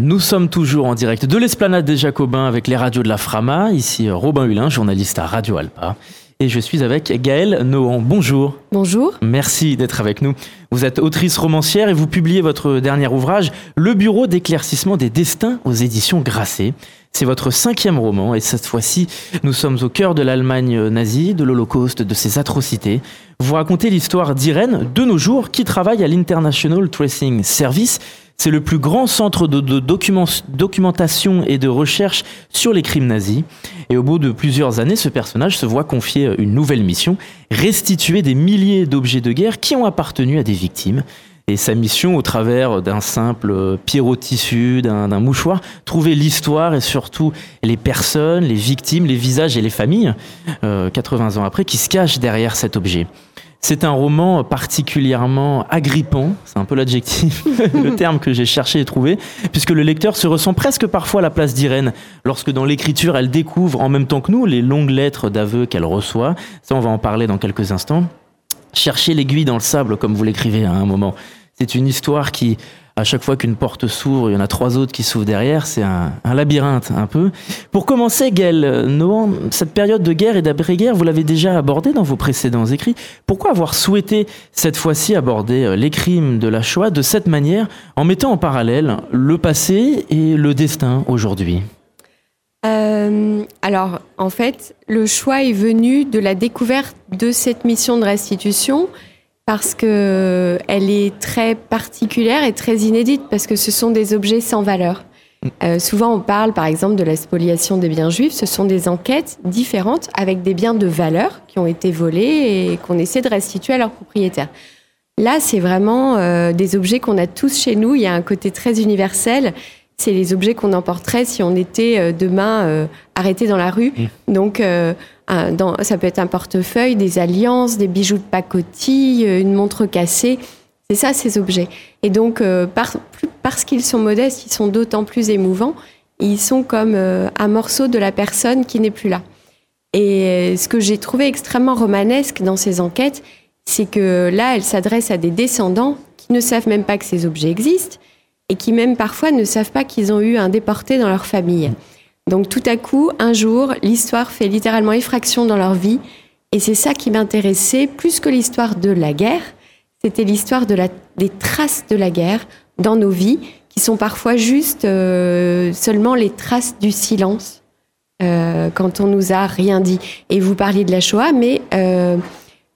Nous sommes toujours en direct de l'esplanade des Jacobins avec les radios de la Frama. Ici Robin Hulin, journaliste à Radio Alpa. Et je suis avec Gaëlle Nohan. Bonjour. Bonjour. Merci d'être avec nous. Vous êtes autrice romancière et vous publiez votre dernier ouvrage, Le Bureau d'éclaircissement des destins aux éditions Grasset. C'est votre cinquième roman et cette fois-ci, nous sommes au cœur de l'Allemagne nazie, de l'Holocauste, de ses atrocités. Vous racontez l'histoire d'Irène, de nos jours, qui travaille à l'International Tracing Service c'est le plus grand centre de, documentation et de recherche sur les crimes nazis. Et au bout de plusieurs années, ce personnage se voit confier une nouvelle mission, restituer des milliers d'objets de guerre qui ont appartenu à des victimes. Et sa mission, au travers d'un simple pyro-tissu, d'un mouchoir, trouver l'histoire et surtout les personnes, les victimes, les visages et les familles, 80 euh, ans après, qui se cachent derrière cet objet. C'est un roman particulièrement agrippant, c'est un peu l'adjectif, le terme que j'ai cherché et trouvé, puisque le lecteur se ressent presque parfois à la place d'Irène, lorsque dans l'écriture elle découvre en même temps que nous les longues lettres d'aveu qu'elle reçoit. Ça, on va en parler dans quelques instants. Chercher l'aiguille dans le sable, comme vous l'écrivez à un moment. C'est une histoire qui à chaque fois qu'une porte s'ouvre, il y en a trois autres qui s'ouvrent derrière. C'est un, labyrinthe un peu. Pour commencer, Gaël Nohan, cette période de guerre et d'après-guerre, vous l'avez déjà abordée dans vos précédents écrits. Pourquoi avoir souhaité cette fois-ci aborder euh, les crimes de la Shoah de cette manière, en mettant en parallèle le passé et le destin aujourd'hui? Euh, alors, en fait, le choix est venu de la découverte de cette mission de restitution parce que elle est très particulière et très inédite parce que ce sont des objets sans valeur. Euh, souvent, on parle par exemple de la spoliation des biens juifs. Ce sont des enquêtes différentes avec des biens de valeur qui ont été volés et qu'on essaie de restituer à leurs propriétaires. Là, c'est vraiment euh, des objets qu'on a tous chez nous. Il y a un côté très universel. C'est les objets qu'on emporterait si on était euh, demain arrêté dans la rue. Mmh. Donc, ça peut être un portefeuille, des alliances, des bijoux de pacotille, euh, une montre cassée. C'est ça ces objets. Et donc, euh, parce qu'ils sont modestes, ils sont d'autant plus émouvants. Ils sont comme euh, un morceau de la personne qui n'est plus là. Et ce que j'ai trouvé extrêmement romanesque dans ces enquêtes, c'est que là, elles s'adressent à des descendants qui ne savent même pas que ces objets existent et qui même parfois ne savent pas qu'ils ont eu un déporté dans leur famille. Donc tout à coup, un jour, l'histoire fait littéralement effraction dans leur vie. Et c'est ça qui m'intéressait plus que l'histoire de la guerre. C'était l'histoire des traces de la guerre dans nos vies, qui sont parfois juste euh, seulement les traces du silence euh, quand on nous a rien dit. Et vous parliez de la Shoah, mais euh,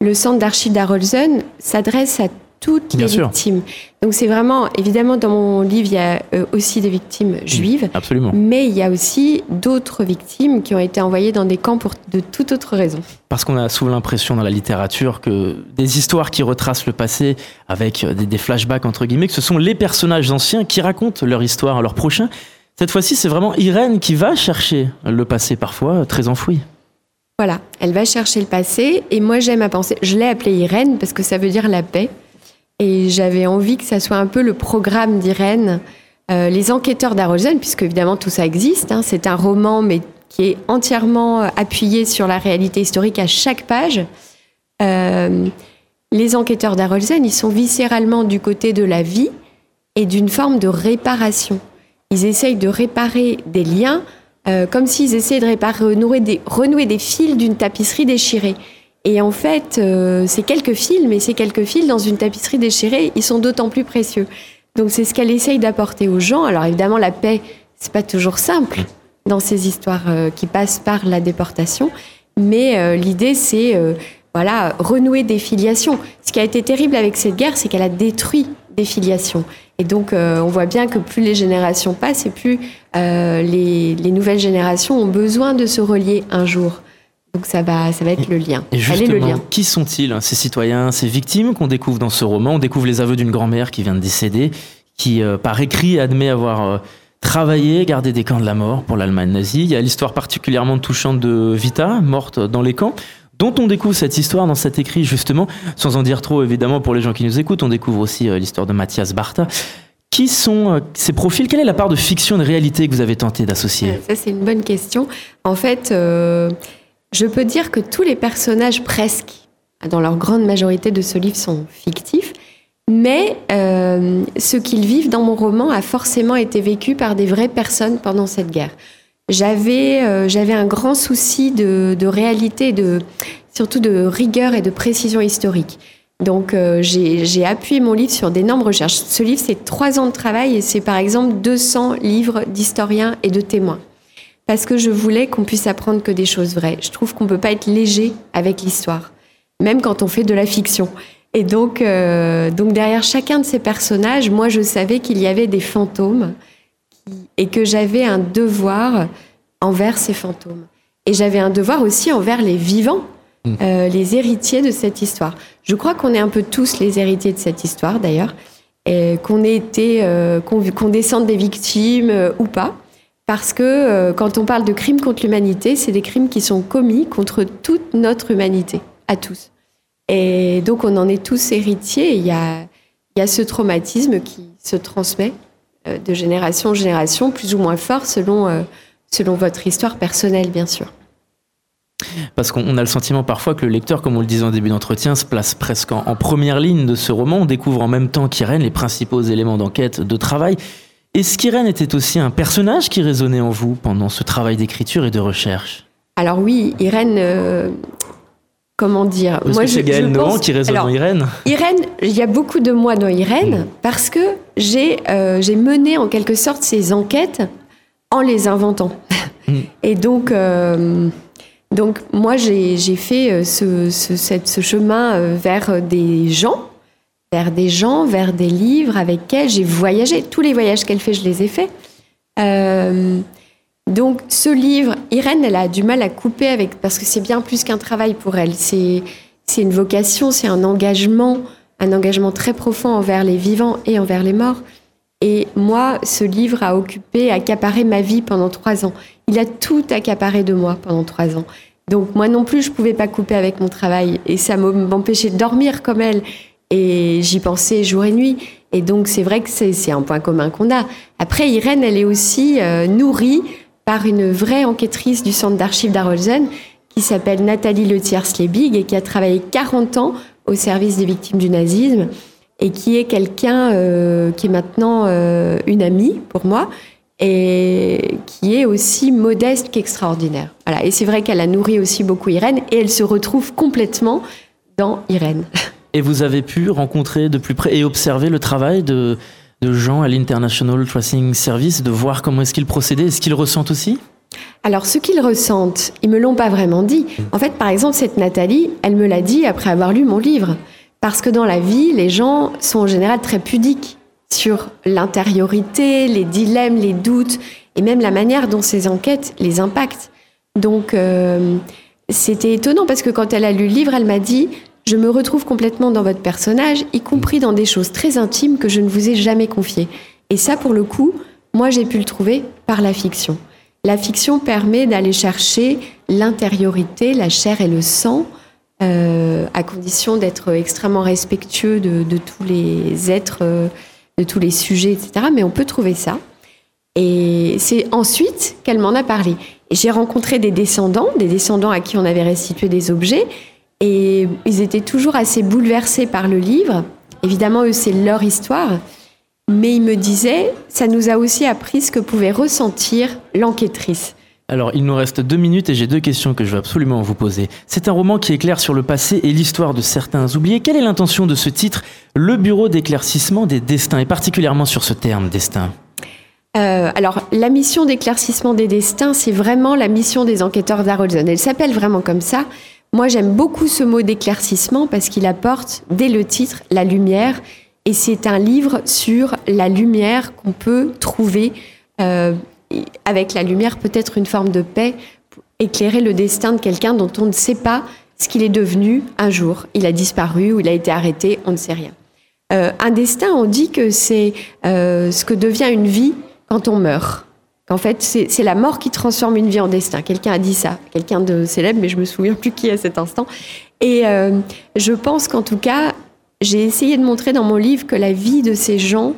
le centre d'archives d'Arolsen s'adresse à toutes les victimes. Donc c'est vraiment, évidemment, dans mon livre, il y a euh, aussi des victimes mmh, juives. absolument. Mais il y a aussi d'autres victimes qui ont été envoyées dans des camps pour de toute autre raison. Parce qu'on a souvent l'impression dans la littérature que des histoires qui retracent le passé avec des, des, flashbacks, entre guillemets, que ce sont les personnages anciens qui racontent leur histoire à leurs prochains. Cette fois-ci, c'est vraiment Irène qui va chercher le passé, parfois très enfoui. Voilà, elle va chercher le passé et moi j'aime à penser, je l'ai appelée Irène parce que ça veut dire la paix. Et j'avais envie que ça soit un peu le programme d'Irène. Euh, les enquêteurs d'Arolsen, puisque évidemment tout ça existe, hein, c'est un roman mais qui est entièrement euh, appuyé sur la réalité historique à chaque page. Euh, les enquêteurs d'Arolsen, ils sont viscéralement du côté de la vie et d'une forme de réparation. Ils essayent de réparer des liens comme s'ils essayaient de renouer des fils d'une tapisserie déchirée. Et en fait, euh, ces quelques fils, mais ces quelques fils dans une tapisserie déchirée, ils sont d'autant plus précieux. Donc c'est ce qu'elle essaye d'apporter aux gens. Alors évidemment, la paix, c'est pas toujours simple dans ces histoires euh, qui passent par la déportation, mais euh, l'idée c'est voilà renouer des filiations. Ce qui a été terrible avec cette guerre, c'est qu'elle a détruit des filiations. Et donc on voit bien que plus les générations passent et plus les, les nouvelles générations ont besoin de se relier un jour. Donc ça va, ça va être le lien. Et justement, le lien. qui sont-ils, ces citoyens, ces victimes qu'on découvre dans ce roman? On découvre les aveux d'une grand-mère qui vient de décéder, qui euh, par écrit admet avoir euh, travaillé, gardé des camps de la mort pour l'Allemagne nazie. Il y a l'histoire particulièrement touchante de Vita, morte dans les camps dont on découvre cette histoire dans cet écrit justement, sans en dire trop évidemment pour les gens qui nous écoutent, on découvre aussi euh, l'histoire de Mathias Bartha. Qui sont ces profils? Quelle est la part de fiction et de réalité que vous avez tenté d'associer? Ça c'est une bonne question. En fait, je peux dire que tous les personnages presque, dans leur grande majorité de ce livre, sont fictifs. Mais euh, ce qu'ils vivent dans mon roman a forcément été vécu par des vraies personnes pendant cette guerre. J'avais euh, un grand souci de, de réalité, de, surtout de rigueur et de précision historique. Donc euh, j'ai appuyé mon livre sur d'énormes recherches. Ce livre, c'est trois ans de travail et c'est par exemple 200 livres d'historiens et de témoins. Parce que je voulais qu'on puisse apprendre que des choses vraies. Je trouve qu'on peut pas être léger avec l'histoire, même quand on fait de la fiction. Et donc, euh, donc derrière chacun de ces personnages, moi je savais qu'il y avait des fantômes et que j'avais un devoir envers ces fantômes. Et j'avais un devoir aussi envers les vivants, mm. euh, les héritiers de cette histoire. Je crois qu'on est un peu tous les héritiers de cette histoire d'ailleurs, et qu'on ait été, euh, qu'on descende des victimes ou pas. Parce que euh, quand on parle de crimes contre l'humanité, c'est des crimes qui sont commis contre toute notre humanité, à tous. Et donc on en est tous héritiers. Il y a, il y a ce traumatisme qui se transmet euh, de génération en génération, plus ou moins fort selon, euh, selon votre histoire personnelle, bien sûr. Parce qu'on a le sentiment parfois que le lecteur, comme on le disait en début d'entretien, se place presque en, première ligne de ce roman. On découvre en même temps qu'Irène les principaux éléments d'enquête, de travail. Est-ce qu'Irène était aussi un personnage qui résonnait en vous pendant ce travail d'écriture et de recherche? Alors oui, Irène, euh, comment dire? Moi, c'est Gaël Nohan qui résonne en Irène Irène, il y a beaucoup de moi dans Irène mm. parce que j'ai euh, j'ai mené en quelque sorte ces enquêtes en les inventant. Mm. Et donc, euh, donc moi, j'ai fait ce, ce chemin vers des gens, vers des gens, vers des livres avec lesquels j'ai voyagé. Tous les voyages qu'elle fait, je les ai faits. Donc ce livre, Irène, elle a du mal à couper avec parce que c'est bien plus qu'un travail pour elle. C'est c'est une vocation, c'est un engagement, un engagement très profond envers les vivants et envers les morts. Et moi, ce livre a occupé, accaparé ma vie pendant trois ans. Il a tout accaparé de moi pendant trois ans. Donc moi non plus, je pouvais pas couper avec mon travail et ça m'empêchait de dormir comme elle. Et j'y pensais jour et nuit. Et donc c'est vrai que c'est un point commun qu'on a. Après, Irène, elle est aussi euh, nourrie par une vraie enquêtrice du centre d'archives d'Arolsen qui s'appelle Nathalie Letiers-Lebig et qui a travaillé 40 ans au service des victimes du nazisme et qui est quelqu'un euh, qui est maintenant euh, une amie pour moi et qui est aussi modeste qu'extraordinaire. Voilà. Et c'est vrai qu'elle a nourri aussi beaucoup Irène et elle se retrouve complètement dans Irène. Et vous avez pu rencontrer de plus près et observer le travail de, de gens à l'International Tracing Service, de voir comment est-ce qu'ils procédaient, est-ce qu'ils ressentent aussi? Alors, ce qu'ils ressentent, ils me l'ont pas vraiment dit. En fait, par exemple, cette Nathalie, elle me l'a dit après avoir lu mon livre. Parce que dans la vie, les gens sont en général très pudiques sur l'intériorité, les dilemmes, les doutes, et même la manière dont ces enquêtes les impactent. Donc, euh, c'était étonnant parce que quand elle a lu le livre, elle m'a dit je me retrouve complètement dans votre personnage, y compris dans des choses très intimes que je ne vous ai jamais confiées. Et ça, pour le coup, moi, j'ai pu le trouver par la fiction. La fiction permet d'aller chercher l'intériorité, la chair et le sang, euh, à condition d'être extrêmement respectueux de, tous les êtres, euh, de tous les sujets, etc. Mais on peut trouver ça. Et c'est ensuite qu'elle m'en a parlé. J'ai rencontré des descendants, des descendants à qui on avait restitué des objets, et ils étaient toujours assez bouleversés par le livre. Évidemment, eux, c'est leur histoire. Mais ils me disaient, ça nous a aussi appris ce que pouvait ressentir l'enquêtrice. Alors, il nous reste deux minutes et j'ai deux questions que je veux absolument vous poser. C'est un roman qui éclaire sur le passé et l'histoire de certains oubliés. Quelle est l'intention de ce titre, Le Bureau d'éclaircissement des destins, et particulièrement sur ce terme, destin? Euh, alors, la mission d'éclaircissement des destins, c'est vraiment la mission des enquêteurs d'Arolsen. Elle s'appelle vraiment comme ça moi, j'aime beaucoup ce mot d'éclaircissement parce qu'il apporte, dès le titre, la lumière. Et c'est un livre sur la lumière qu'on peut trouver. Euh, avec la lumière, peut-être une forme de paix, éclairer le destin de quelqu'un dont on ne sait pas ce qu'il est devenu un jour. Il a disparu ou il a été arrêté, on ne sait rien. Euh, un destin, on dit que c'est euh, ce que devient une vie quand on meurt. En fait, c'est la mort qui transforme une vie en destin. Quelqu'un a dit ça, quelqu'un de célèbre, mais je me souviens plus qui à cet instant. Et euh, je pense qu'en tout cas, j'ai essayé de montrer dans mon livre que la vie de ces gens,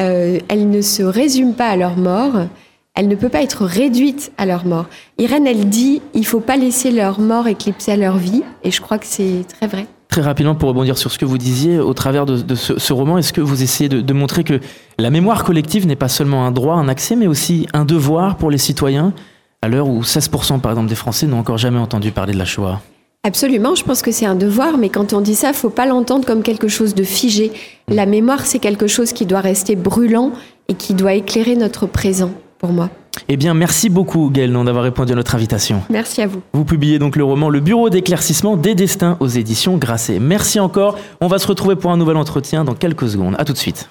euh, elle ne se résume pas à leur mort, elle ne peut pas être réduite à leur mort. Irène, elle dit, il faut pas laisser leur mort éclipser leur vie, et je crois que c'est très vrai. Très rapidement, pour rebondir sur ce que vous disiez, au travers de, ce, roman, est-ce que vous essayez de, montrer que la mémoire collective n'est pas seulement un droit, un accès, mais aussi un devoir pour les citoyens, à l'heure où 16% par exemple des Français n'ont encore jamais entendu parler de la Shoah? Absolument, je pense que c'est un devoir, mais quand on dit ça, faut pas l'entendre comme quelque chose de figé. La mémoire, c'est quelque chose qui doit rester brûlant et qui doit éclairer notre présent, pour moi. Eh bien, merci beaucoup, Gaël, d'avoir répondu à notre invitation. Merci à vous. Vous publiez donc le roman Le Bureau d'éclaircissement des destins aux éditions Grasset. Merci encore. On va se retrouver pour un nouvel entretien dans quelques secondes. À tout de suite.